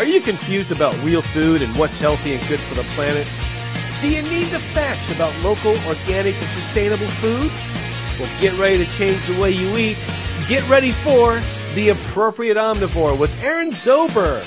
Are you confused about real food and what's healthy and good for the planet? Do you need the facts about local, organic, and sustainable food? Well, get ready to change the way you eat. Get ready for The Appropriate Omnivore with Aaron Zober.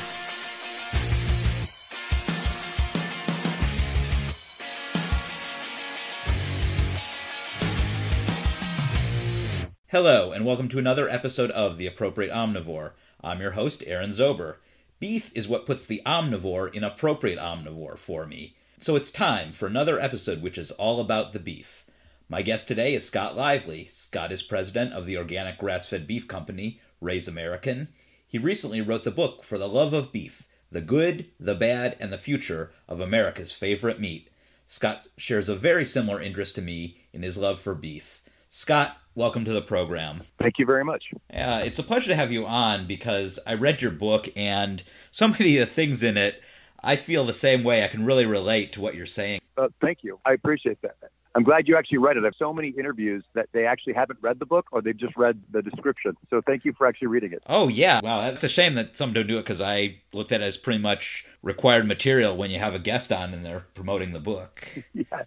Hello, and welcome to another episode of The Appropriate Omnivore. I'm your host, Aaron Zober. Beef is what puts the omnivore in appropriate omnivore for me. So it's time for another episode which is all about the beef. My guest today is Scott Lively. Scott is president of the organic grass fed beef company, Raise American. He recently wrote the book For the Love of Beef The Good, the Bad, and the Future of America's Favorite Meat. Scott shares a very similar interest to me in his love for beef. Scott, welcome to the program. Thank you very much. Uh, it's a pleasure to have you on because I read your book and so many of the things in it, I feel the same way. I can really relate to what you're saying. Uh, thank you. I appreciate that. I'm glad you actually read it. I have so many interviews that they actually haven't read the book or they've just read the description. So thank you for actually reading it. Oh, yeah. Wow. That's a shame that some don't do it because I looked at it as pretty much required material when you have a guest on and they're promoting the book. yeah,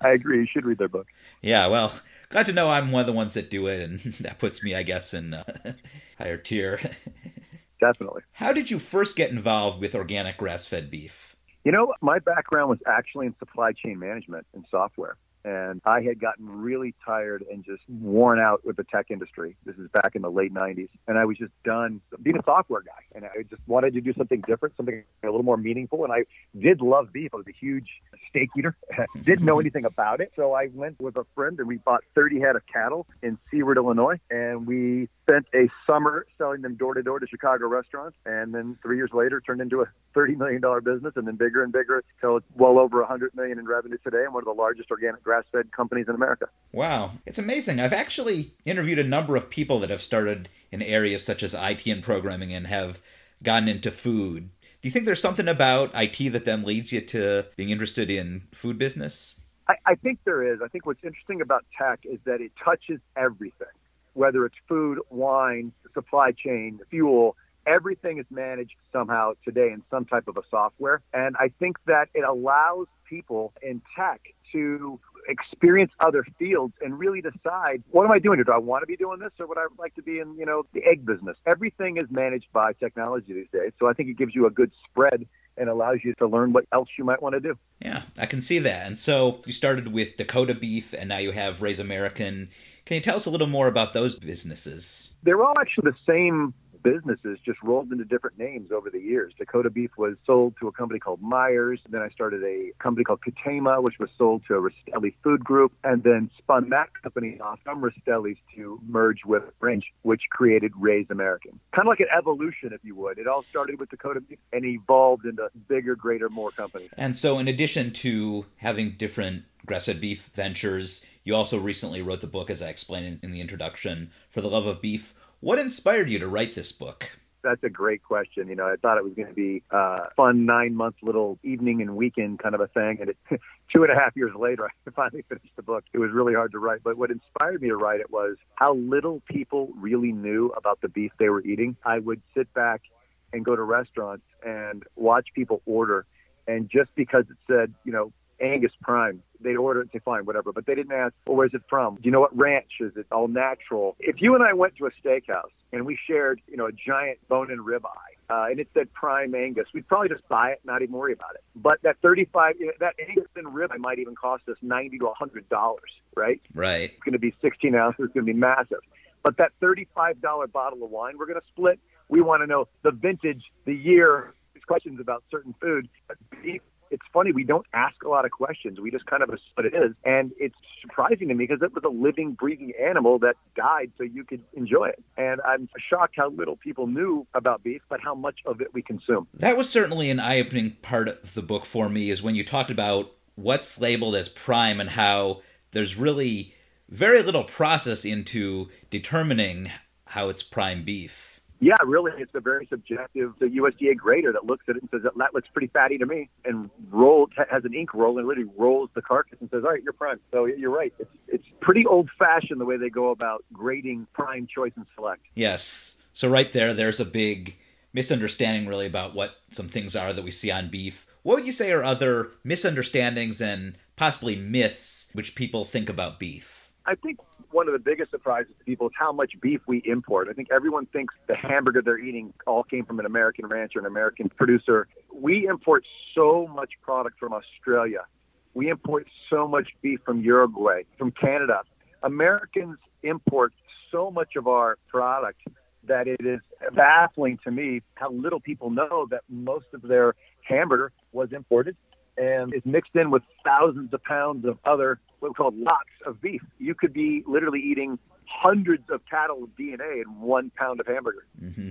I agree. You should read their book. Yeah, well, glad to know I'm one of the ones that do it, and that puts me, I guess, in uh, higher tier. Definitely. How did you first get involved with organic grass fed beef? You know, my background was actually in supply chain management and software. And I had gotten really tired and just worn out with the tech industry. This is back in the late 90s. And I was just done being a software guy. And I just wanted to do something different, something a little more meaningful. And I did love beef. I was a huge steak eater, didn't know anything about it. So I went with a friend and we bought 30 head of cattle in Seward, Illinois. And we spent a summer selling them door to door to Chicago restaurants. And then three years later, turned into a $30 million business and then bigger and bigger until it's well over a 100 million in revenue today and one of the largest organic grass fed companies in America. Wow. It's amazing. I've actually interviewed a number of people that have started in areas such as IT and programming and have gotten into food. Do you think there's something about IT that then leads you to being interested in food business? I, I think there is. I think what's interesting about tech is that it touches everything, whether it's food, wine, supply chain, fuel. Everything is managed somehow today in some type of a software. And I think that it allows people in tech to experience other fields and really decide what am I doing? Do I want to be doing this or would I like to be in, you know, the egg business? Everything is managed by technology these days. So I think it gives you a good spread and allows you to learn what else you might want to do. Yeah, I can see that. And so you started with Dakota Beef and now you have Raise American. Can you tell us a little more about those businesses? They're all actually the same businesses just rolled into different names over the years. Dakota Beef was sold to a company called Myers. Then I started a company called Katema, which was sold to a Rastelli Food Group, and then spun that company off from Rastelli's to merge with Range, which created Raise American. Kind of like an evolution, if you would. It all started with Dakota Beef and evolved into bigger, greater, more companies. And so, in addition to having different grass-fed beef ventures, you also recently wrote the book, as I explained in the introduction, For the Love of Beef what inspired you to write this book? That's a great question. You know, I thought it was going to be a fun nine month little evening and weekend kind of a thing. And it, two and a half years later, I finally finished the book. It was really hard to write. But what inspired me to write it was how little people really knew about the beef they were eating. I would sit back and go to restaurants and watch people order. And just because it said, you know, Angus Prime. They'd order it and say, fine, whatever. But they didn't ask, well, where's it from? Do you know what ranch? Is it all natural? If you and I went to a steakhouse and we shared, you know, a giant bone-in ribeye, uh, and it said Prime Angus, we'd probably just buy it, not even worry about it. But that 35, you know, that Angus and ribeye might even cost us 90 to 100 dollars, right? Right. It's going to be 16 ounces. It's going to be massive. But that $35 bottle of wine we're going to split, we want to know the vintage, the year, these questions about certain food. Beef it's funny we don't ask a lot of questions. We just kind of assume what it is. And it's surprising to me because it was a living breathing animal that died so you could enjoy it. And i'm shocked how little people knew about beef but how much of it we consume. That was certainly an eye-opening part of the book for me is when you talked about what's labeled as prime and how there's really very little process into determining how it's prime beef yeah, really, it's a very subjective the USDA grader that looks at it and says that looks pretty fatty to me, and rolls has an ink roll and literally rolls the carcass and says, "All right, you're prime." So you're right. It's it's pretty old fashioned the way they go about grading prime, choice, and select. Yes. So right there, there's a big misunderstanding really about what some things are that we see on beef. What would you say are other misunderstandings and possibly myths which people think about beef? I think one of the biggest surprises to people is how much beef we import. I think everyone thinks the hamburger they're eating all came from an American rancher, an American producer. We import so much product from Australia. We import so much beef from Uruguay, from Canada. Americans import so much of our product that it is baffling to me how little people know that most of their hamburger was imported and is mixed in with thousands of pounds of other what we call lots of beef. You could be literally eating hundreds of cattle DNA in one pound of hamburger. Mm-hmm.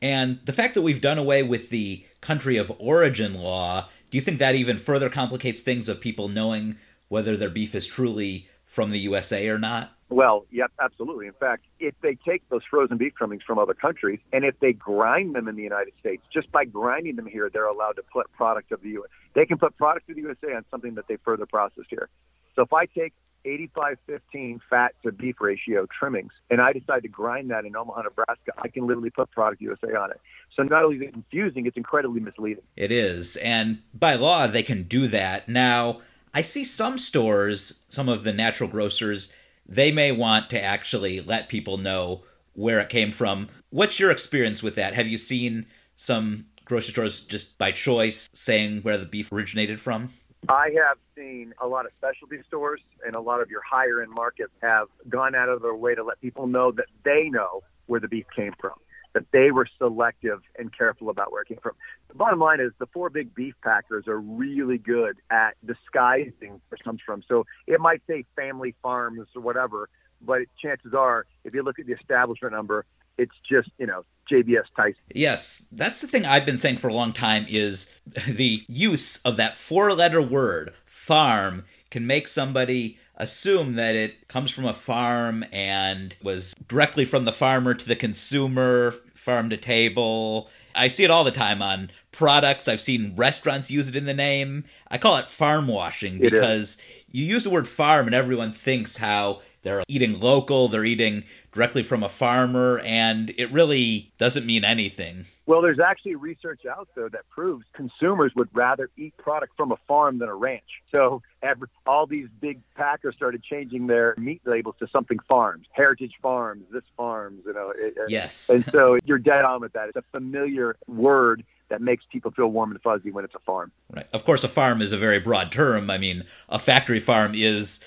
And the fact that we've done away with the country of origin law, do you think that even further complicates things of people knowing whether their beef is truly from the USA or not? Well, yep, absolutely. In fact, if they take those frozen beef trimmings from other countries and if they grind them in the United States, just by grinding them here, they're allowed to put product of the U.S. They can put product of the USA on something that they further processed here. So if I take 85-15 fat to beef ratio trimmings and I decide to grind that in Omaha, Nebraska, I can literally put product USA on it. So not only is it confusing, it's incredibly misleading. It is. And by law, they can do that. Now, I see some stores, some of the natural grocers, they may want to actually let people know where it came from. What's your experience with that? Have you seen some grocery stores just by choice saying where the beef originated from? I have seen a lot of specialty stores and a lot of your higher end markets have gone out of their way to let people know that they know where the beef came from that they were selective and careful about where it came from. The bottom line is the four big beef packers are really good at disguising where it comes from. So it might say family farms or whatever, but chances are, if you look at the establishment number, it's just, you know, JBS Tyson. Yes, that's the thing I've been saying for a long time is the use of that four letter word, farm, can make somebody assume that it comes from a farm and was directly from the farmer to the consumer, farm to table. I see it all the time on products. I've seen restaurants use it in the name. I call it farm washing because you use the word farm and everyone thinks how they're eating local, they're eating directly from a farmer, and it really doesn't mean anything. Well, there's actually research out there that proves consumers would rather eat product from a farm than a ranch. So every, all these big packers started changing their meat labels to something farms, Heritage Farms, this farms, you know. It, yes. And so you're dead on with that. It's a familiar word that makes people feel warm and fuzzy when it's a farm. Right. Of course, a farm is a very broad term. I mean, a factory farm is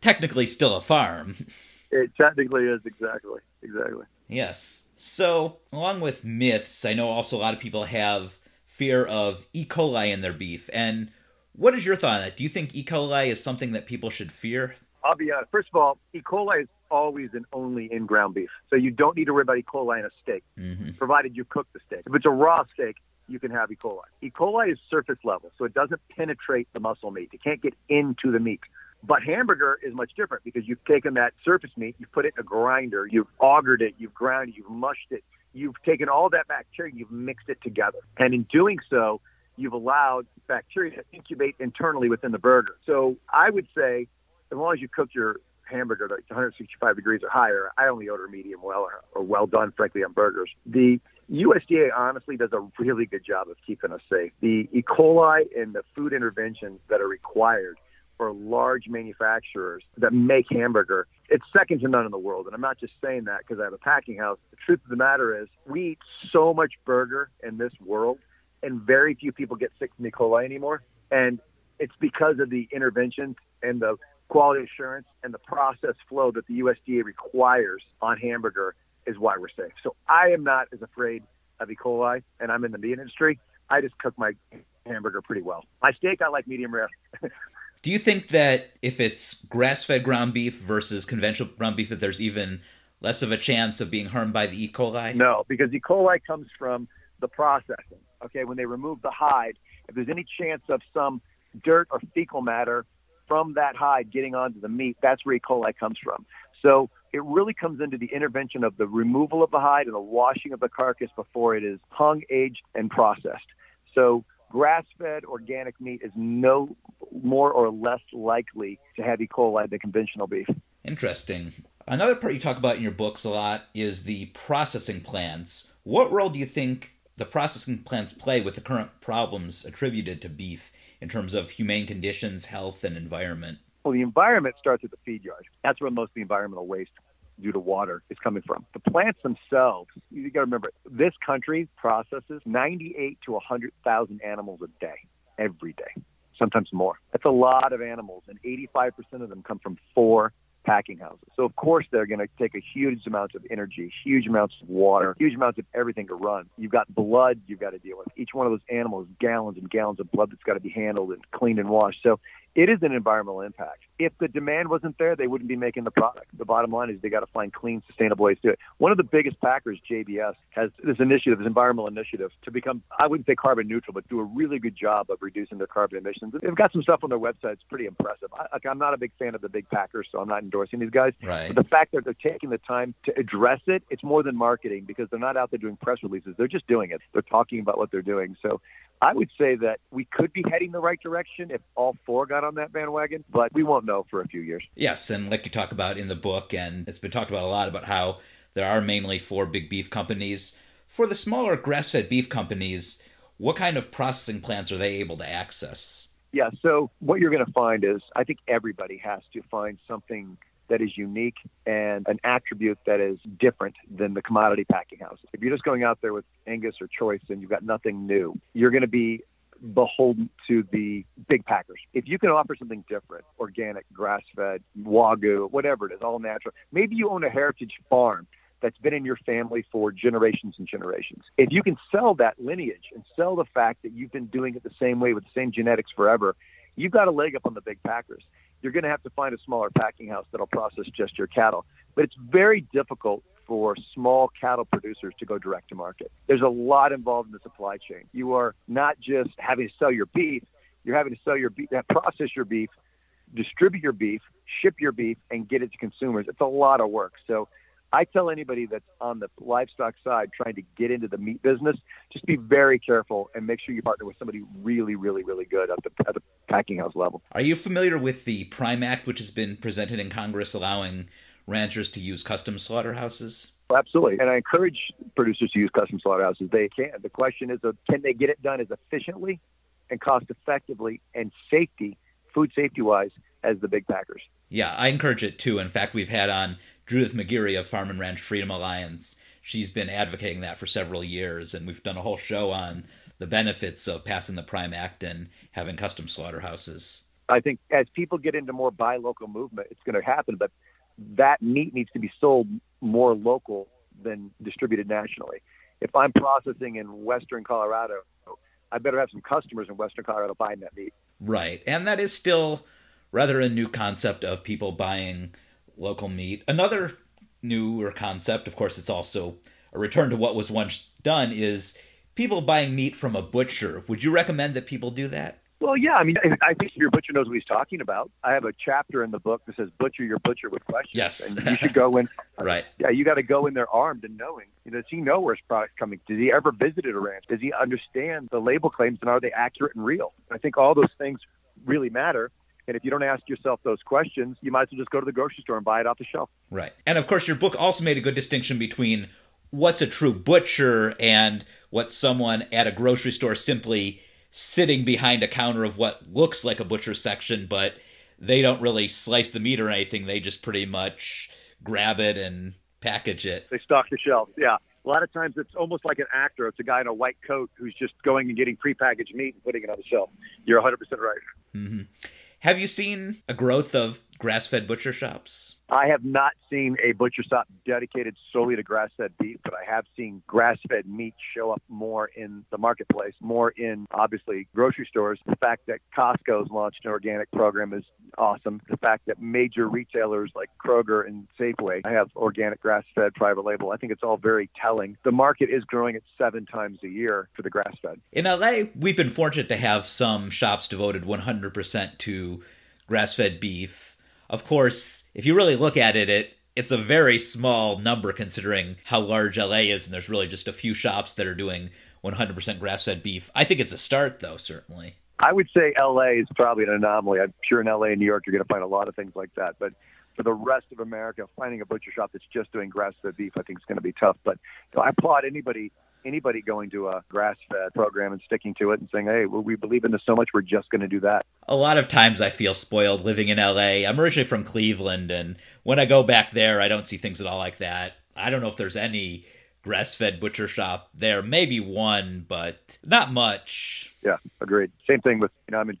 technically still a farm. It technically is exactly, exactly. Yes. So, along with myths, I know also a lot of people have fear of E. coli in their beef. And what is your thought on that? Do you think E. coli is something that people should fear? I'll be honest. First of all, E. coli is always and only in ground beef. So you don't need to worry about E. coli in a steak, mm-hmm. provided you cook the steak. If it's a raw steak, you can have E. coli. E. coli is surface level, so it doesn't penetrate the muscle meat. It can't get into the meat. But hamburger is much different because you've taken that surface meat, you've put it in a grinder, you've augered it, you've ground it, you've mushed it, you've taken all that bacteria, you've mixed it together. And in doing so, you've allowed bacteria to incubate internally within the burger. So I would say, as long as you cook your hamburger to 165 degrees or higher, I only order medium well or, or well done, frankly, on burgers. The USDA honestly does a really good job of keeping us safe. The E. coli and the food interventions that are required for large manufacturers that make hamburger, it's second to none in the world. And I'm not just saying that because I have a packing house. The truth of the matter is, we eat so much burger in this world, and very few people get sick from E. coli anymore. And it's because of the interventions and the quality assurance and the process flow that the USDA requires on hamburger is why we're safe. So I am not as afraid of E. coli, and I'm in the meat industry. I just cook my hamburger pretty well. My steak, I like medium rare. Do you think that if it's grass fed ground beef versus conventional ground beef, that there's even less of a chance of being harmed by the E. coli? No, because E. coli comes from the processing. Okay, when they remove the hide, if there's any chance of some dirt or fecal matter from that hide getting onto the meat, that's where E. coli comes from. So it really comes into the intervention of the removal of the hide and the washing of the carcass before it is hung, aged, and processed. So grass fed organic meat is no more or less likely to have E. coli than conventional beef. Interesting. Another part you talk about in your books a lot is the processing plants. What role do you think the processing plants play with the current problems attributed to beef in terms of humane conditions, health, and environment? Well, the environment starts at the feed yard. That's where most of the environmental waste due to water is coming from. The plants themselves, you got to remember, this country processes 98 to 100,000 animals a day, every day, sometimes more. That's a lot of animals, and 85% of them come from four packing houses. So of course they're going to take a huge amount of energy, huge amounts of water, huge amounts of everything to run. You've got blood you've got to deal with. Each one of those animals, gallons and gallons of blood that's got to be handled and cleaned and washed. So it is an environmental impact. If the demand wasn't there, they wouldn't be making the product. The bottom line is they got to find clean, sustainable ways to do it. One of the biggest packers, JBS, has this initiative, this environmental initiative, to become, I wouldn't say carbon neutral, but do a really good job of reducing their carbon emissions. They've got some stuff on their website. It's pretty impressive. I, like, I'm not a big fan of the big packers, so I'm not endorsing these guys. Right. But the fact that they're taking the time to address it, it's more than marketing because they're not out there doing press releases. They're just doing it. They're talking about what they're doing. So I would say that we could be heading the right direction if all four got on that bandwagon, but we won't know for a few years. Yes, and like you talk about in the book, and it's been talked about a lot about how there are mainly four big beef companies. For the smaller grass fed beef companies, what kind of processing plants are they able to access? Yeah, so what you're going to find is I think everybody has to find something that is unique and an attribute that is different than the commodity packing houses. If you're just going out there with Angus or Choice and you've got nothing new, you're going to be beholden to the big packers. If you can offer something different, organic, grass fed, wagyu, whatever it is, all natural, maybe you own a heritage farm that's been in your family for generations and generations. If you can sell that lineage and sell the fact that you've been doing it the same way with the same genetics forever, you've got a leg up on the big packers. You're going to have to find a smaller packing house that'll process just your cattle. But it's very difficult for small cattle producers to go direct to market. There's a lot involved in the supply chain. You are not just having to sell your beef, you're having to sell your beef, uh, process your beef, distribute your beef, ship your beef, and get it to consumers. It's a lot of work. So I tell anybody that's on the livestock side trying to get into the meat business, just be very careful and make sure you partner with somebody really, really, really good at the, at the packing house level. Are you familiar with the Prime Act, which has been presented in Congress allowing ranchers to use custom slaughterhouses? Absolutely. And I encourage producers to use custom slaughterhouses. They can. The question is, uh, can they get it done as efficiently and cost effectively and safety, food safety wise, as the big packers? Yeah, I encourage it too. In fact, we've had on Judith McGeary of Farm and Ranch Freedom Alliance. She's been advocating that for several years, and we've done a whole show on the benefits of passing the Prime Act and having custom slaughterhouses. I think as people get into more buy local movement, it's going to happen, but that meat needs to be sold more local than distributed nationally. If I'm processing in Western Colorado, I better have some customers in Western Colorado buying that meat. Right. And that is still rather a new concept of people buying local meat. Another newer concept, of course, it's also a return to what was once done, is people buying meat from a butcher. Would you recommend that people do that? Well, yeah. I mean, I think your butcher knows what he's talking about. I have a chapter in the book that says "Butcher your butcher with questions." Yes, and you should go in. right. Yeah, you got to go in there armed and knowing. You know, does he know where his product's coming? Does he ever visited a ranch? Does he understand the label claims and are they accurate and real? I think all those things really matter. And if you don't ask yourself those questions, you might as well just go to the grocery store and buy it off the shelf. Right. And of course, your book also made a good distinction between what's a true butcher and what someone at a grocery store simply sitting behind a counter of what looks like a butcher section, but they don't really slice the meat or anything. They just pretty much grab it and package it. They stock the shelves. Yeah. A lot of times it's almost like an actor. It's a guy in a white coat who's just going and getting prepackaged meat and putting it on the shelf. You're 100% right. Mm-hmm. Have you seen a growth of grass fed butcher shops? I have not seen a butcher shop dedicated solely to grass fed beef, but I have seen grass fed meat show up more in the marketplace, more in obviously grocery stores. The fact that Costco's launched an organic program is awesome. The fact that major retailers like Kroger and Safeway have organic grass fed private label, I think it's all very telling. The market is growing at seven times a year for the grass fed. In LA, we've been fortunate to have some shops devoted 100% to grass fed beef of course, if you really look at it, it it's a very small number considering how large LA is, and there's really just a few shops that are doing 100% grass fed beef. I think it's a start, though, certainly. I would say LA is probably an anomaly. I'm sure in LA and New York you're going to find a lot of things like that. But for the rest of America, finding a butcher shop that's just doing grass fed beef, I think is going to be tough. But you know, I applaud anybody anybody going to a grass-fed program and sticking to it and saying, "Hey, well, we believe in this so much, we're just going to do that." A lot of times, I feel spoiled living in LA. I'm originally from Cleveland, and when I go back there, I don't see things at all like that. I don't know if there's any grass-fed butcher shop there. Maybe one, but not much. Yeah, agreed. Same thing with you know I'm in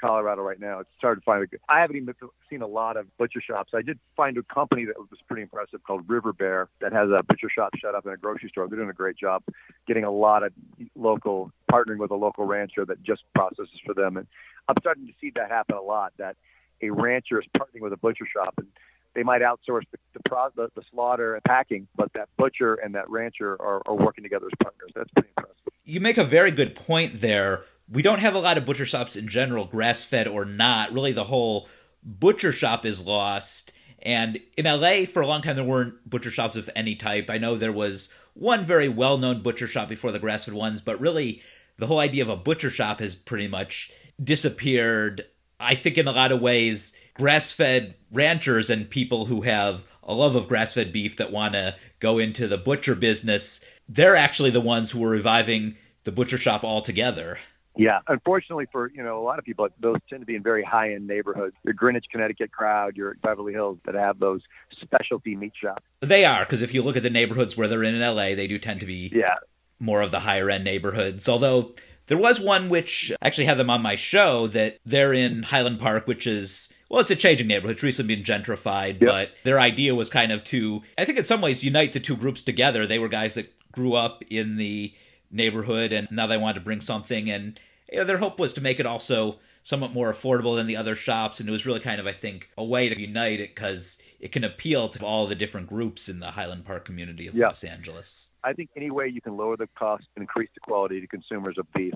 Colorado right now. It's hard to find. A, I haven't even seen a lot of butcher shops. I did find a company that was pretty impressive called River Bear that has a butcher shop shut up in a grocery store. They're doing a great job getting a lot of local, partnering with a local rancher that just processes for them. And I'm starting to see that happen a lot. That a rancher is partnering with a butcher shop and they might outsource the the, the, the slaughter and packing, but that butcher and that rancher are, are working together as partners. That's pretty impressive. You make a very good point there we don't have a lot of butcher shops in general, grass fed or not. Really, the whole butcher shop is lost. And in LA, for a long time, there weren't butcher shops of any type. I know there was one very well known butcher shop before the grass fed ones, but really, the whole idea of a butcher shop has pretty much disappeared. I think in a lot of ways, grass fed ranchers and people who have a love of grass fed beef that want to go into the butcher business, they're actually the ones who are reviving the butcher shop altogether. Yeah, unfortunately for you know a lot of people, those tend to be in very high end neighborhoods. Your Greenwich, Connecticut crowd, your Beverly Hills that have those specialty meat shops. They are because if you look at the neighborhoods where they're in in LA, they do tend to be yeah more of the higher end neighborhoods. Although there was one which actually had them on my show that they're in Highland Park, which is well, it's a changing neighborhood. It's recently been gentrified, yep. but their idea was kind of to, I think, in some ways, unite the two groups together. They were guys that grew up in the neighborhood, and now they wanted to bring something. And you know, their hope was to make it also somewhat more affordable than the other shops, and it was really kind of, I think, a way to unite it because it can appeal to all the different groups in the Highland Park community of yeah. Los Angeles. I think any way you can lower the cost and increase the quality to consumers of beef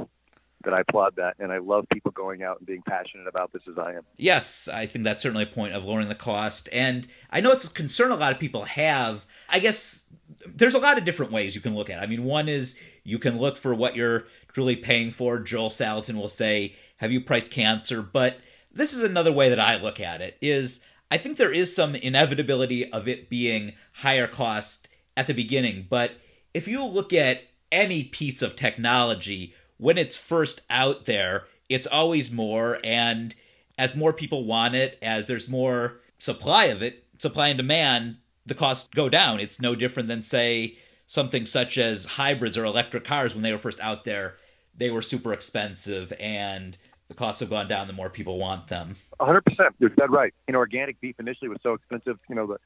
that I applaud that, and I love people going out and being passionate about this as I am. Yes, I think that's certainly a point of lowering the cost, and I know it's a concern a lot of people have. I guess there's a lot of different ways you can look at it. I mean, one is you can look for what you're truly paying for. Joel Salatin will say, "Have you priced cancer?" But this is another way that I look at it. Is I think there is some inevitability of it being higher cost at the beginning, but if you look at any piece of technology when it's first out there, it's always more and as more people want it, as there's more supply of it, supply and demand, the costs go down. It's no different than, say, something such as hybrids or electric cars when they were first out there. They were super expensive, and the costs have gone down the more people want them. 100%. You're dead right. You know, organic beef initially was so expensive. You know, the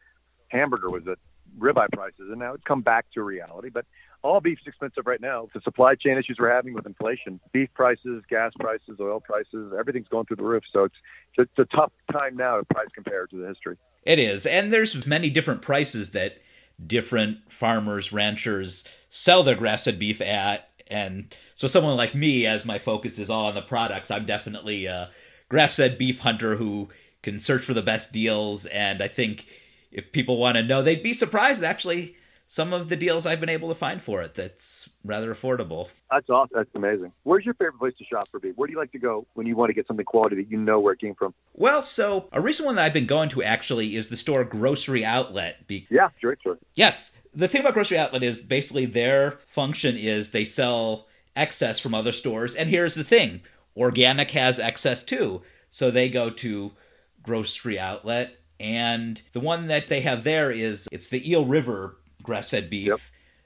hamburger was at ribeye prices, and now it's come back to reality. But all beef's expensive right now. The supply chain issues we're having with inflation, beef prices, gas prices, oil prices, everything's going through the roof. So it's it's a tough time now to price compare to the history. It is, and there's many different prices that different farmers, ranchers sell their grass-fed beef at, and so someone like me, as my focus is all on the products, I'm definitely a grass-fed beef hunter who can search for the best deals, and I think if people want to know, they'd be surprised actually some of the deals I've been able to find for it that's rather affordable. That's awesome. That's amazing. Where's your favorite place to shop for beef? Where do you like to go when you want to get something quality that you know where it came from? Well, so a recent one that I've been going to actually is the store Grocery Outlet. Be- yeah, great store. Yes. The thing about Grocery Outlet is basically their function is they sell excess from other stores. And here's the thing organic has excess too. So they go to Grocery Outlet. And the one that they have there is it's the Eel River grass-fed beef. Yep.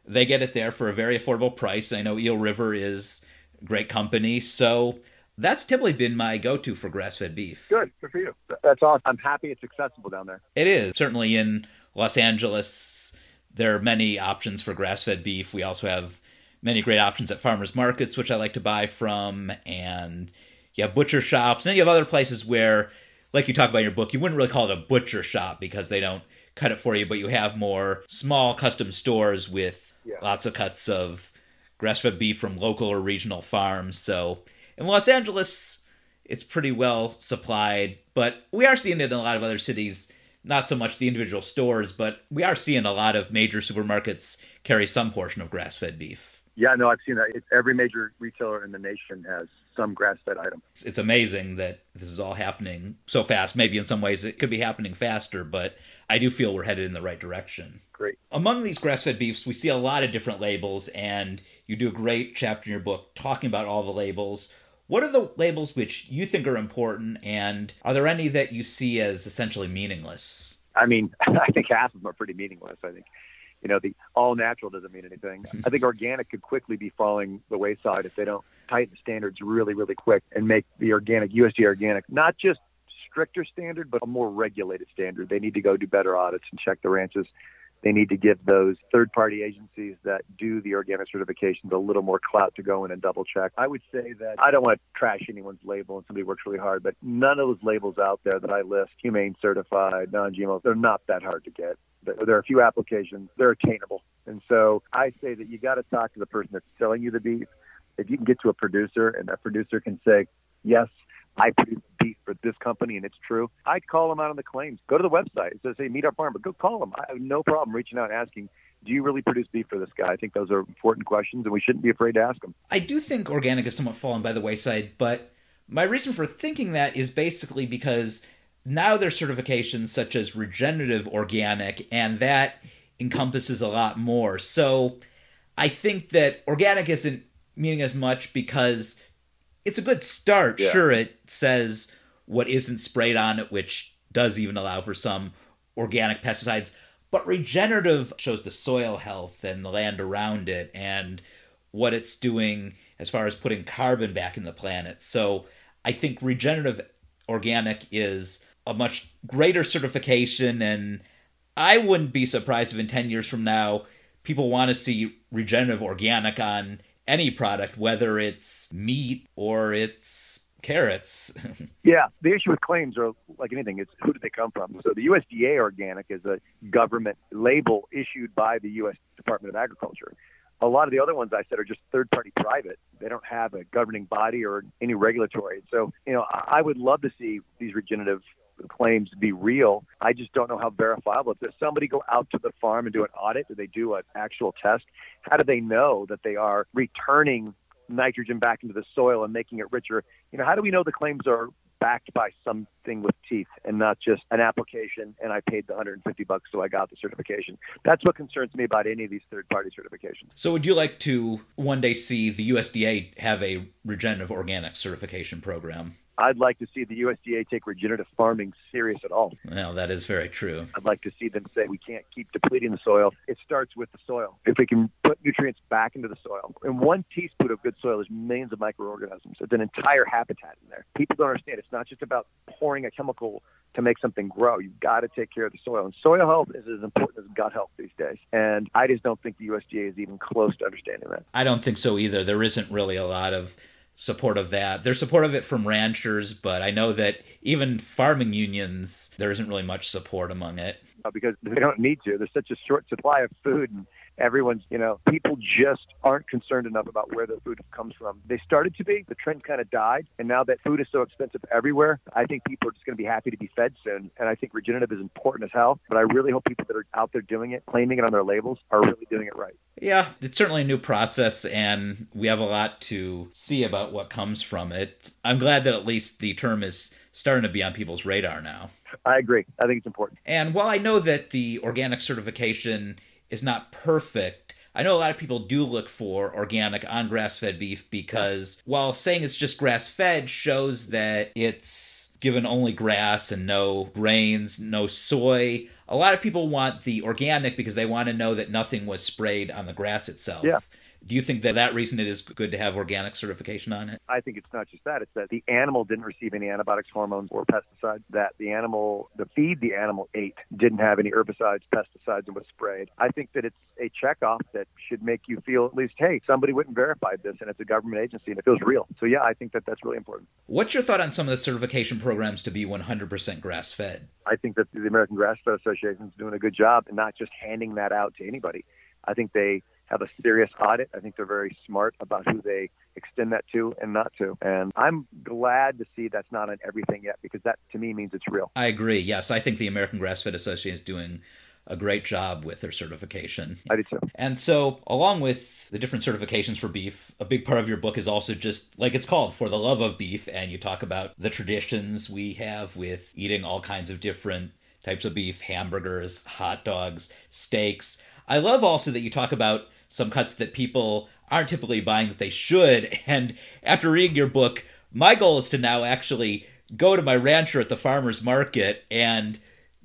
They get it there for a very affordable price. I know Eel River is great company, so that's typically been my go-to for grass-fed beef. Good, good for you. That's awesome. I'm happy it's accessible down there. It is certainly in Los Angeles. There are many options for grass-fed beef. We also have many great options at farmers markets, which I like to buy from, and you have butcher shops, and you have other places where, like you talk about in your book, you wouldn't really call it a butcher shop because they don't cut it for you, but you have more small custom stores with yeah. lots of cuts of grass fed beef from local or regional farms. So in Los Angeles, it's pretty well supplied, but we are seeing it in a lot of other cities. Not so much the individual stores, but we are seeing a lot of major supermarkets carry some portion of grass fed beef. Yeah, no, I've seen that. It's, every major retailer in the nation has some grass fed item. It's amazing that this is all happening so fast. Maybe in some ways it could be happening faster, but I do feel we're headed in the right direction. Great. Among these grass fed beefs, we see a lot of different labels, and you do a great chapter in your book talking about all the labels. What are the labels which you think are important, and are there any that you see as essentially meaningless? I mean, I think half of them are pretty meaningless. I think you know, the all natural doesn't mean anything. I think organic could quickly be falling the wayside if they don't tighten standards really, really quick and make the organic, USDA organic, not just stricter standard, but a more regulated standard. They need to go do better audits and check the ranches. They need to give those third party agencies that do the organic certifications a little more clout to go in and double check. I would say that I don't want to trash anyone's label and somebody works really hard, but none of those labels out there that I list, humane certified, non GMO, they're not that hard to get. There are a few applications, they're attainable. And so I say that you got to talk to the person that's selling you the beef. If you can get to a producer and that producer can say, yes, I produce beef for this company and it's true, I'd call them out on the claims. Go to the website. So say, meet our farmer. go call them. I have no problem reaching out and asking, do you really produce beef for this guy? I think those are important questions and we shouldn't be afraid to ask them. I do think organic has somewhat fallen by the wayside, but my reason for thinking that is basically because now there's certifications such as regenerative organic, and that encompasses a lot more. So I think that organic isn't meaning as much because it's a good start. Yeah. Sure, it says what isn't sprayed on it, which does even allow for some organic pesticides. But regenerative shows the soil health and the land around it and what it's doing as far as putting carbon back in the planet. So I think regenerative organic is a much greater certification and I wouldn't be surprised if in 10 years from now people want to see regenerative organic on any product whether it's meat or it's carrots. yeah, the issue with claims are like anything, it's who did they come from? So the USDA organic is a government label issued by the US Department of Agriculture. A lot of the other ones I said are just third party private. They don't have a governing body or any regulatory. So, you know, I would love to see these regenerative claims to be real. I just don't know how verifiable. Does somebody go out to the farm and do an audit? Do they do an actual test? How do they know that they are returning nitrogen back into the soil and making it richer? You know, how do we know the claims are backed by something with teeth and not just an application and I paid the 150 bucks so I got the certification. That's what concerns me about any of these third party certifications. So would you like to one day see the USDA have a regenerative organic certification program? I'd like to see the USDA take regenerative farming serious at all. Well, that is very true. I'd like to see them say we can't keep depleting the soil. It starts with the soil. If we can put nutrients back into the soil, in one teaspoon of good soil, there's millions of microorganisms. It's an entire habitat in there. People don't understand. It's not just about pouring a chemical to make something grow. You've got to take care of the soil. And soil health is as important as gut health these days. And I just don't think the USDA is even close to understanding that. I don't think so either. There isn't really a lot of support of that. There's support of it from ranchers, but I know that even farming unions, there isn't really much support among it. Uh, because they don't need to. There's such a short supply of food and everyone's, you know, people just aren't concerned enough about where the food comes from. They started to be, the trend kind of died. And now that food is so expensive everywhere, I think people are just going to be happy to be fed soon. And I think regenerative is important as hell. But I really hope people that are out there doing it, claiming it on their labels, are really doing it right. Yeah, it's certainly a new process, and we have a lot to see about what comes from it. I'm glad that at least the term is starting to be on people's radar now. I agree. I think it's important. And while I know that the organic certification is not perfect. I know a lot of people do look for organic on grass fed beef because while saying it's just grass fed shows that it's given only grass and no grains, no soy. A lot of people want the organic because they want to know that nothing was sprayed on the grass itself. Yeah. Do you think that that reason it is good to have organic certification on it? I think it's not just that. It's that the animal didn't receive any antibiotics, hormones, or pesticides. That the animal, the feed the animal ate, didn't have any herbicides, pesticides, and was sprayed. I think that it's a checkoff that should make you feel at least, hey, somebody went and verified this, and it's a government agency, and it feels real. So yeah, I think that that's really important. What's your thought on some of the certification programs to be 100% grass fed? I think that the American Grass Fed Association is doing a good job and not just handing that out to anybody. I think they have a serious audit. I think they're very smart about who they extend that to and not to. And I'm glad to see that's not on everything yet because that to me means it's real. I agree. Yes, I think the American Grass Fed Association is doing a great job with their certification. I do too. And so, along with the different certifications for beef, a big part of your book is also just like it's called For the Love of Beef. And you talk about the traditions we have with eating all kinds of different types of beef hamburgers, hot dogs, steaks. I love also that you talk about some cuts that people aren't typically buying that they should. And after reading your book, my goal is to now actually go to my rancher at the farmer's market and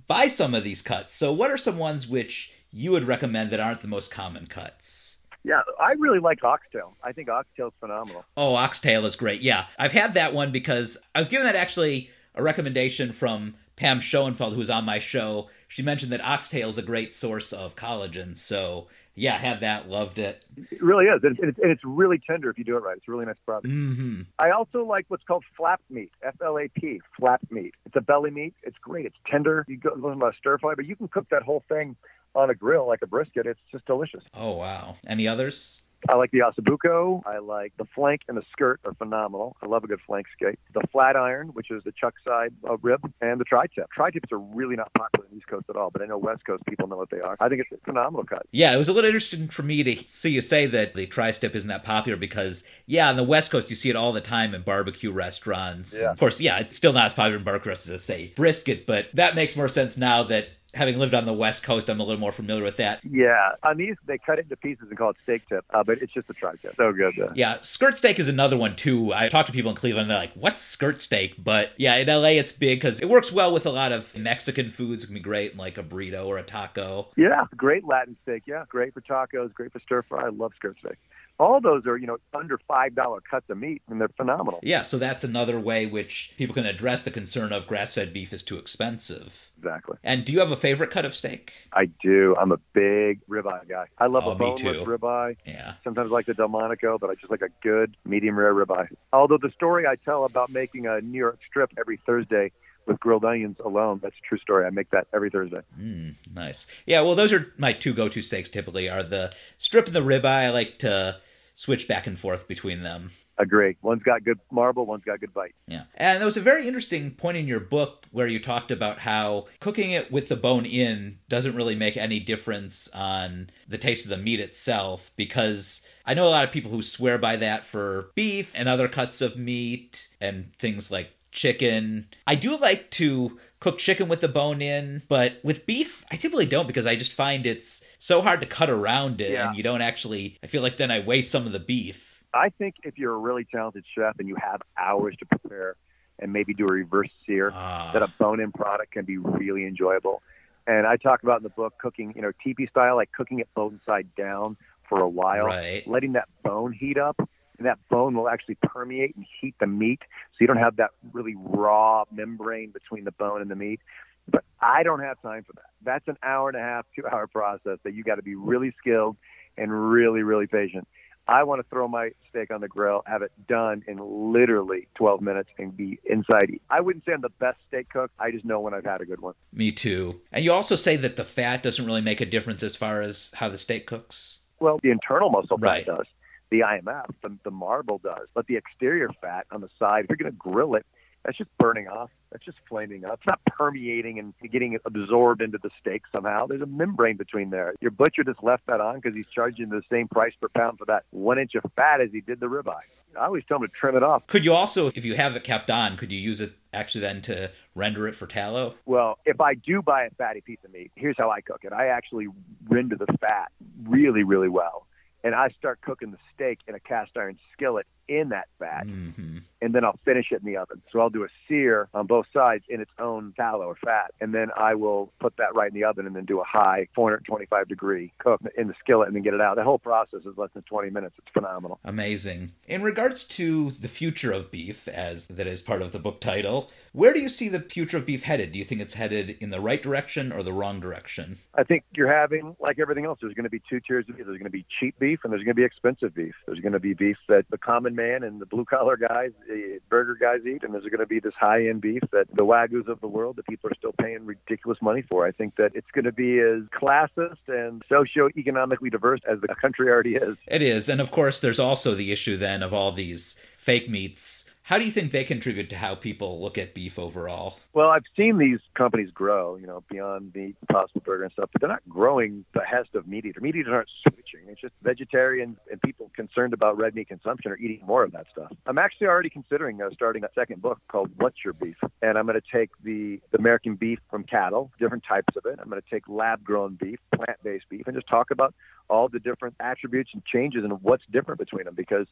buy some of these cuts. So, what are some ones which you would recommend that aren't the most common cuts? Yeah, I really like oxtail. I think oxtail is phenomenal. Oh, oxtail is great. Yeah, I've had that one because I was given that actually a recommendation from Pam Schoenfeld, who was on my show. She mentioned that oxtail is a great source of collagen. So, yeah, had that, loved it. It really is, and it's, and it's really tender if you do it right. It's a really nice product. Mm-hmm. I also like what's called flap meat, F-L-A-P, flap meat. It's a belly meat. It's great. It's tender. You go about stir fry, but you can cook that whole thing on a grill like a brisket. It's just delicious. Oh wow! Any others? I like the ossobuco. I like the flank and the skirt are phenomenal. I love a good flank steak. The flat iron, which is the chuck side uh, rib, and the tri-tip. Tri-tips are really not popular in the East Coast at all, but I know West Coast people know what they are. I think it's a phenomenal cut. Yeah, it was a little interesting for me to see you say that the tri-tip isn't that popular because, yeah, on the West Coast you see it all the time in barbecue restaurants. Yeah. Of course, yeah, it's still not as popular in barbecue restaurants as say brisket, but that makes more sense now that having lived on the West Coast, I'm a little more familiar with that. Yeah, on these they cut it into pieces and call it steak tip, uh, but it's just a tri-tip. So good. Uh, Yeah, skirt steak is another one too. I talked to people in Cleveland, and they're like, "What's skirt steak?" But yeah, in LA, it's big because it works well with a lot of Mexican foods. It can be great in like a burrito or a taco. Yeah, great Latin steak. Yeah, great for tacos, great for stir fry. I love skirt steak. All those are, you know, under five dollar cuts of meat, and they're phenomenal. Yeah, so that's another way which people can address the concern of grass-fed beef is too expensive. Exactly. And do you have a favorite cut of steak? I do. I'm a big ribeye guy. I love Oh, a boneless ribeye. Yeah. Sometimes I like the Delmonico, but I just like a good medium rare ribeye. Although the story I tell about making a New York strip every Thursday with grilled onions alone, that's a true story. I make that every Thursday. Mm, nice. Yeah, well, those are my two go-to steaks. Typically, are the strip and the ribeye. I like to switch back and forth between them. Agree. One's got good marble, one's got good bite. Yeah. And there was a very interesting point in your book where you talked about how cooking it with the bone in doesn't really make any difference on the taste of the meat itself because I know a lot of people who swear by that for beef and other cuts of meat and things like chicken. I do like to cook chicken with the bone in, but with beef, I typically don't because I just find it's so hard to cut around it Yeah. and you don't actually I feel like then I waste some of the beef. I think if you're a really talented chef and you have hours to prepare and maybe do a reverse sear, Ah. that a bone-in product can be really enjoyable. And I talk about in the book cooking, you know, teepee style, like cooking it bone side down for a while, Right. letting that bone heat up, and that bone will actually permeate and heat the meat, so you don't have that really raw membrane between the bone and the meat. But I don't have time for that. That's an hour and a half, two hour process that you got to be really skilled and really, really patient. I want to throw my steak on the grill, have it done in literally 12 minutes, and be inside. I wouldn't say I'm the best steak cook. I just know when I've had a good one. Me too. And you also say that the fat doesn't really make a difference as far as how the steak cooks. Well, the internal muscle fat Right. does. The IMF, the, the marble does. But the exterior fat on the side, if you're going to grill it, that's just burning off. That's just flaming up. It's not permeating and getting absorbed into the steak somehow. There's a membrane between there. Your butcher just left that on because he's charging the same price per pound for that one inch of fat as he did the ribeye. I always tell him to trim it off. Could you also, if you have it kept on, could you use it actually then to render it for tallow? Well, if I do buy a fatty piece of meat, here's how I cook it. I actually render the fat really, really well. And I start cooking the steak in a cast iron skillet in that fat. hmm and then I'll finish it in the oven. So I'll do a sear on both sides in its own tallow or fat, and then I will put that right in the oven and then do a high 425 degree cook in the skillet and then get it out. The whole process is less than 20 minutes. It's phenomenal. Amazing. In regards to the future of beef, as that is part of the book title, where do you see the future of beef headed? Do you think it's headed in the right direction or the wrong direction? I think you're having, like everything else, there's going to be two tiers of beef. There's going to be cheap beef and there's going to be expensive beef. There's going to be beef that the common man and the blue collar guys, the burger guys eat, and there's going to be this high end beef that the wagyus of the world that people are still paying ridiculous money for. I think that it's going to be as classist and socioeconomically diverse as the country already is. It is. And of course, there's also the issue then of all these fake meats. How do you think they contribute to how people look at beef overall? Well, I've seen these companies grow, you know, beyond meat, Impossible Burger and stuff, but they're not growing the hest of meat eater. Meat eaters aren't switching. It's just vegetarians and people concerned about red meat consumption are eating more of that stuff. I'm actually already considering uh, starting a second book called What's Your Beef? And I'm going to take the, the American beef from cattle, different types of it. I'm going to take lab grown beef, plant based beef, and just talk about all the different attributes and changes and what's different between them because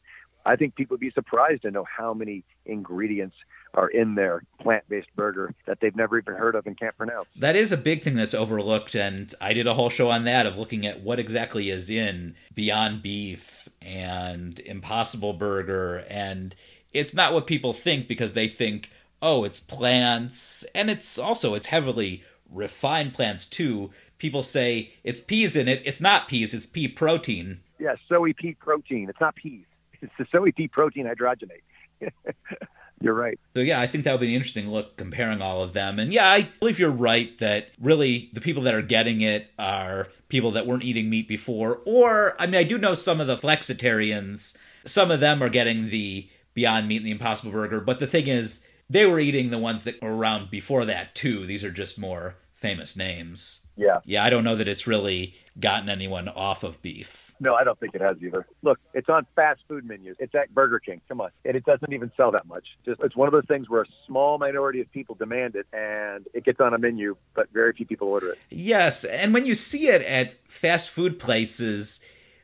I think people would be surprised to know how many ingredients are in their plant-based burger that they've never even heard of and can't pronounce. That is a big thing that's overlooked and I did a whole show on that of looking at what exactly is in Beyond Beef and Impossible Burger and it's not what people think because they think oh it's plants and it's also it's heavily refined plants too people say it's peas in it. It's not peas. It's pea protein. Yeah, soy pea protein. It's not peas. It's the soy pea protein hydrogenate. you're right. So yeah, I think that would be an interesting look comparing all of them. And yeah, I believe you're right that really the people that are getting it are people that weren't eating meat before. Or I mean, I do know some of the flexitarians. Some of them are getting the Beyond Meat and the Impossible Burger. But the thing is, they were eating the ones that were around before that too. These are just more famous names. Yeah. Yeah, I don't know that it's really gotten anyone off of beef. No, I don't think it has either. Look, it's on fast food menus. It's at Burger King. Come on. And it doesn't even sell that much. Just it's one of those things where a small minority of people demand it and it gets on a menu, but very few people order it. Yes, and when you see it at fast food places,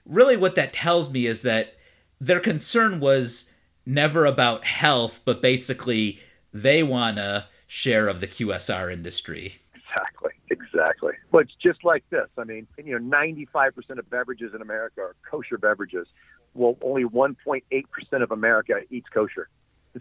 really what that tells me is that their concern was never about health, but basically they want a share of the QSR industry. Exactly. Exactly. Well, it's just like this. I mean, you know, 95% of beverages in America are kosher beverages. Well, only 1.8% of America eats kosher.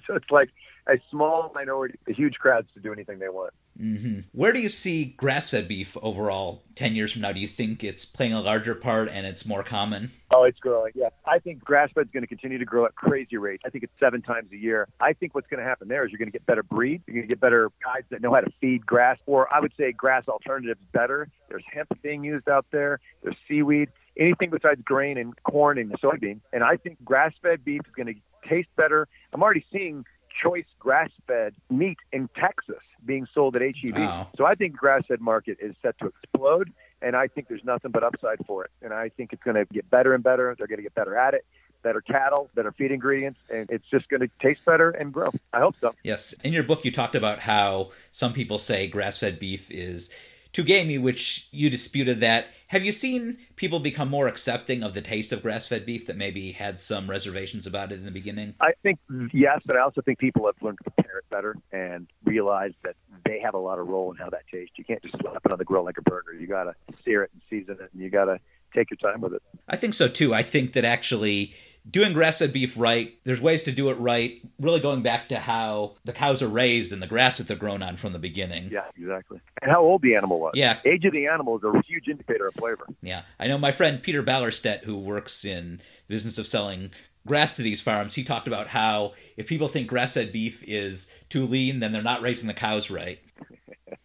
So it's like a small minority, a huge crowds to do anything they want. Mm-hmm. Where do you see grass-fed beef overall ten years from now? Do you think it's playing a larger part and it's more common? Oh, it's growing. Yeah, I think grass-fed is going to continue to grow at crazy rates. I think it's seven times a year. I think what's going to happen there is you're going to get better breeds. You're going to get better guys that know how to feed grass, or I would say grass alternatives better. There's hemp being used out there. There's seaweed anything besides grain and corn and soybean. And I think grass fed beef is going to taste better. I'm already seeing choice grass fed meat in Texas being sold at HEB. Wow. So I think grass fed market is set to explode. And I think there's nothing but upside for it. And I think it's going to get better and better. They're going to get better at it better cattle, better feed ingredients, and it's just going to taste better and grow. I hope so. Yes. In your book, you talked about how some people say grass fed beef is to gamey, which you disputed that. Have you seen people become more accepting of the taste of grass fed beef that maybe had some reservations about it in the beginning? I think yes, but I also think people have learned to prepare it better and realize that they have a lot of role in how that tastes. You can't just slap it on the grill like a burger. You got to sear it and season it, and you got to take your time with it. I think so too. I think that actually doing grass fed beef right, there's ways to do it right, really going back to how the cows are raised and the grass that they're grown on from the beginning. Yeah, exactly. And how old the animal was. Yeah. Age of the animal is a huge indicator of flavor. Yeah. I know my friend Peter Ballerstedt, who works in the business of selling grass to these farms, he talked about how if people think grass fed beef is too lean, then they're not raising the cows right.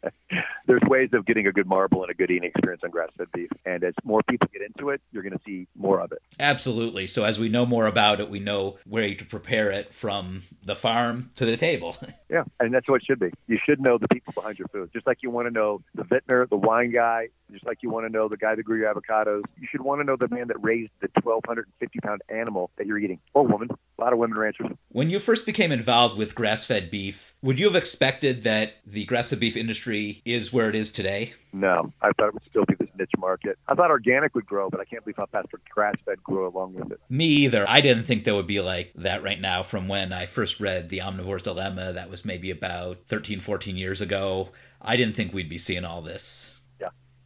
there's ways of getting a good marble and a good eating experience on grass-fed beef. And as more people get into it, you're going to see more of it. Absolutely. So as we know more about it, we know where to prepare it from the farm to the table. yeah, and that's what it should be. You should know the people behind your food, just like you want to know the vintner, the wine guy, just like you want to know the guy that grew your avocados. You should want to know the man that raised the 1,250 pound animal that you're eating, or woman. A lot of women ranchers. When you first became involved with grass-fed beef, would you have expected that the grass-fed beef industry is where it is today? No, I thought it would still be this niche market. I thought organic would grow, but I can't believe how fast grass fed grew along with it. Me either. I didn't think that would be like that right now from when I first read The Omnivore's Dilemma. That was maybe about 13, 14 years ago. I didn't think we'd be seeing all this.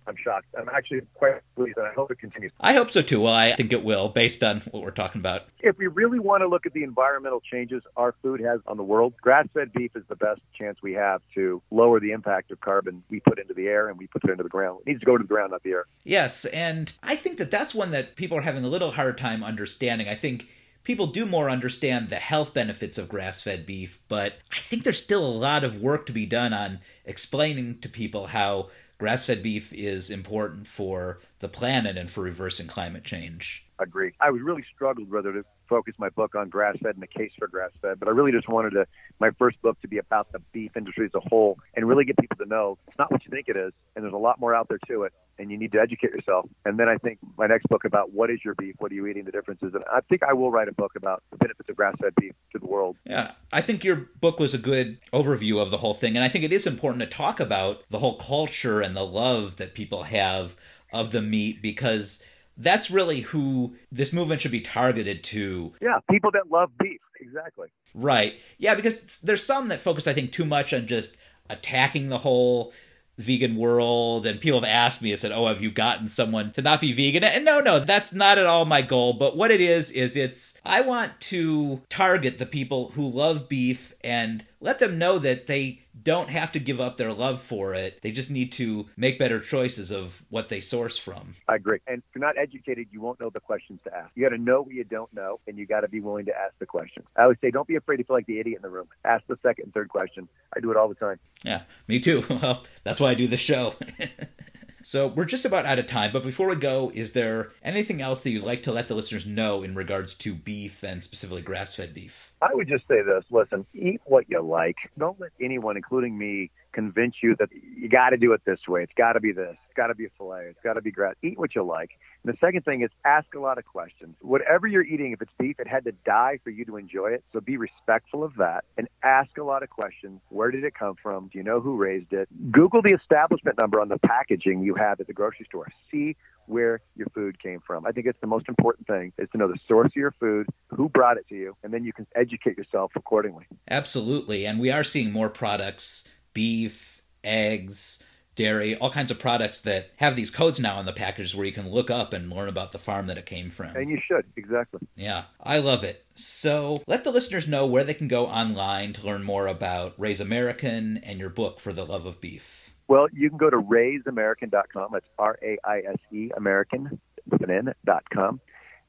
I'm shocked. I'm actually quite pleased, and I hope it continues. I hope so too. Well, I think it will, based on what we're talking about. If we really want to look at the environmental changes our food has on the world, grass-fed beef is the best chance we have to lower the impact of carbon we put into the air and we put it into the ground. It needs to go to the ground, not the air. Yes, and I think that that's one that people are having a little hard time understanding. I think people do more understand the health benefits of grass fed beef, but I think there's still a lot of work to be done on explaining to people how grass fed beef is important for the planet and for reversing climate change. Agreed. I was really struggled whether to focus my book on grass fed and the case for grass fed, but I really just wanted to my first book to be about the beef industry as a whole and really get people to know it's not what you think it is, and there's a lot more out there to it, and you need to educate yourself. And then I think my next book about what is your beef, what are you eating, the differences, and I think I will write a book about the benefits of grass fed beef to the world. Yeah, I think your book was a good overview of the whole thing, and I think it is important to talk about the whole culture and the love that people have of the meat because that's really who this movement should be targeted to. Yeah, people that love beef. Exactly. Right. Yeah, because there's some that focus, I think, too much on just attacking the whole vegan world and people have asked me and said oh have you gotten someone to not be vegan and no no that's not at all my goal but what it is is it's i want to target the people who love beef and let them know that they don't have to give up their love for it. They just need to make better choices of what they source from. I agree. And if you're not educated, you won't know the questions to ask. You got to know what you don't know, and you got to be willing to ask the questions. I always say, don't be afraid to feel like the idiot in the room. Ask the second and third question. I do it all the time. Yeah, me too. Well, that's why I do the show. So we're just about out of time, but before we go, is there anything else that you'd like to let the listeners know in regards to beef and specifically grass fed beef? I would just say this listen, eat what you like. Don't let anyone, including me, convince you that you got to do it this way. It's got to be this. It's got to be a filet. It's got to be grass. Eat what you like. And the second thing is ask a lot of questions. Whatever you're eating, if it's beef, it had to die for you to enjoy it. So be respectful of that and ask a lot of questions. Where did it come from? Do you know who raised it? Google the establishment number on the packaging you have at the grocery store. See where your food came from. I think it's the most important thing is to know the source of your food, who brought it to you, and then you can educate yourself accordingly. Absolutely. And we are seeing more products beef, eggs, dairy, all kinds of products that have these codes now on the packages where you can look up and learn about the farm that it came from. And you should, exactly. Yeah, I love it. So let the listeners know where they can go online to learn more about Raise American and your book, For the Love of Beef. Well, you can go to raiseamerican.com. That's R A I S E American with an N.com.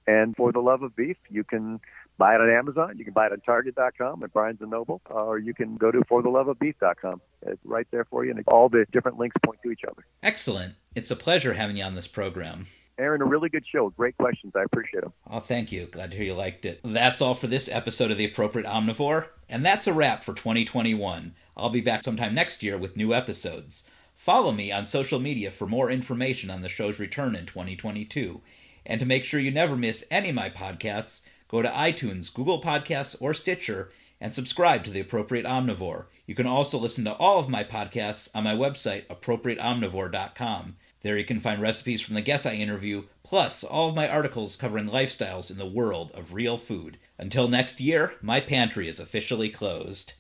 And for the love of beef, you can buy it on Amazon. You can buy it on Target.com at Barnes and Noble, or you can go to fortheloveofbeef.com. It's right there for you, and all the different links point to each other. Excellent. It's a pleasure having you on this program. Aaron, a really good show. Great questions. I appreciate them. Oh, thank you. Glad to hear you liked it. That's all for this episode of The Appropriate Omnivore, and that's a wrap for 2021. I'll be back sometime next year with new episodes. Follow me on social media for more information on the show's return in 2022. And to make sure you never miss any of my podcasts, go to iTunes, Google Podcasts, or Stitcher and subscribe to The Appropriate Omnivore. You can also listen to all of my podcasts on my website, appropriateomnivore.com. There you can find recipes from the guests I interview, plus all of my articles covering lifestyles in the world of real food. Until next year, my pantry is officially closed.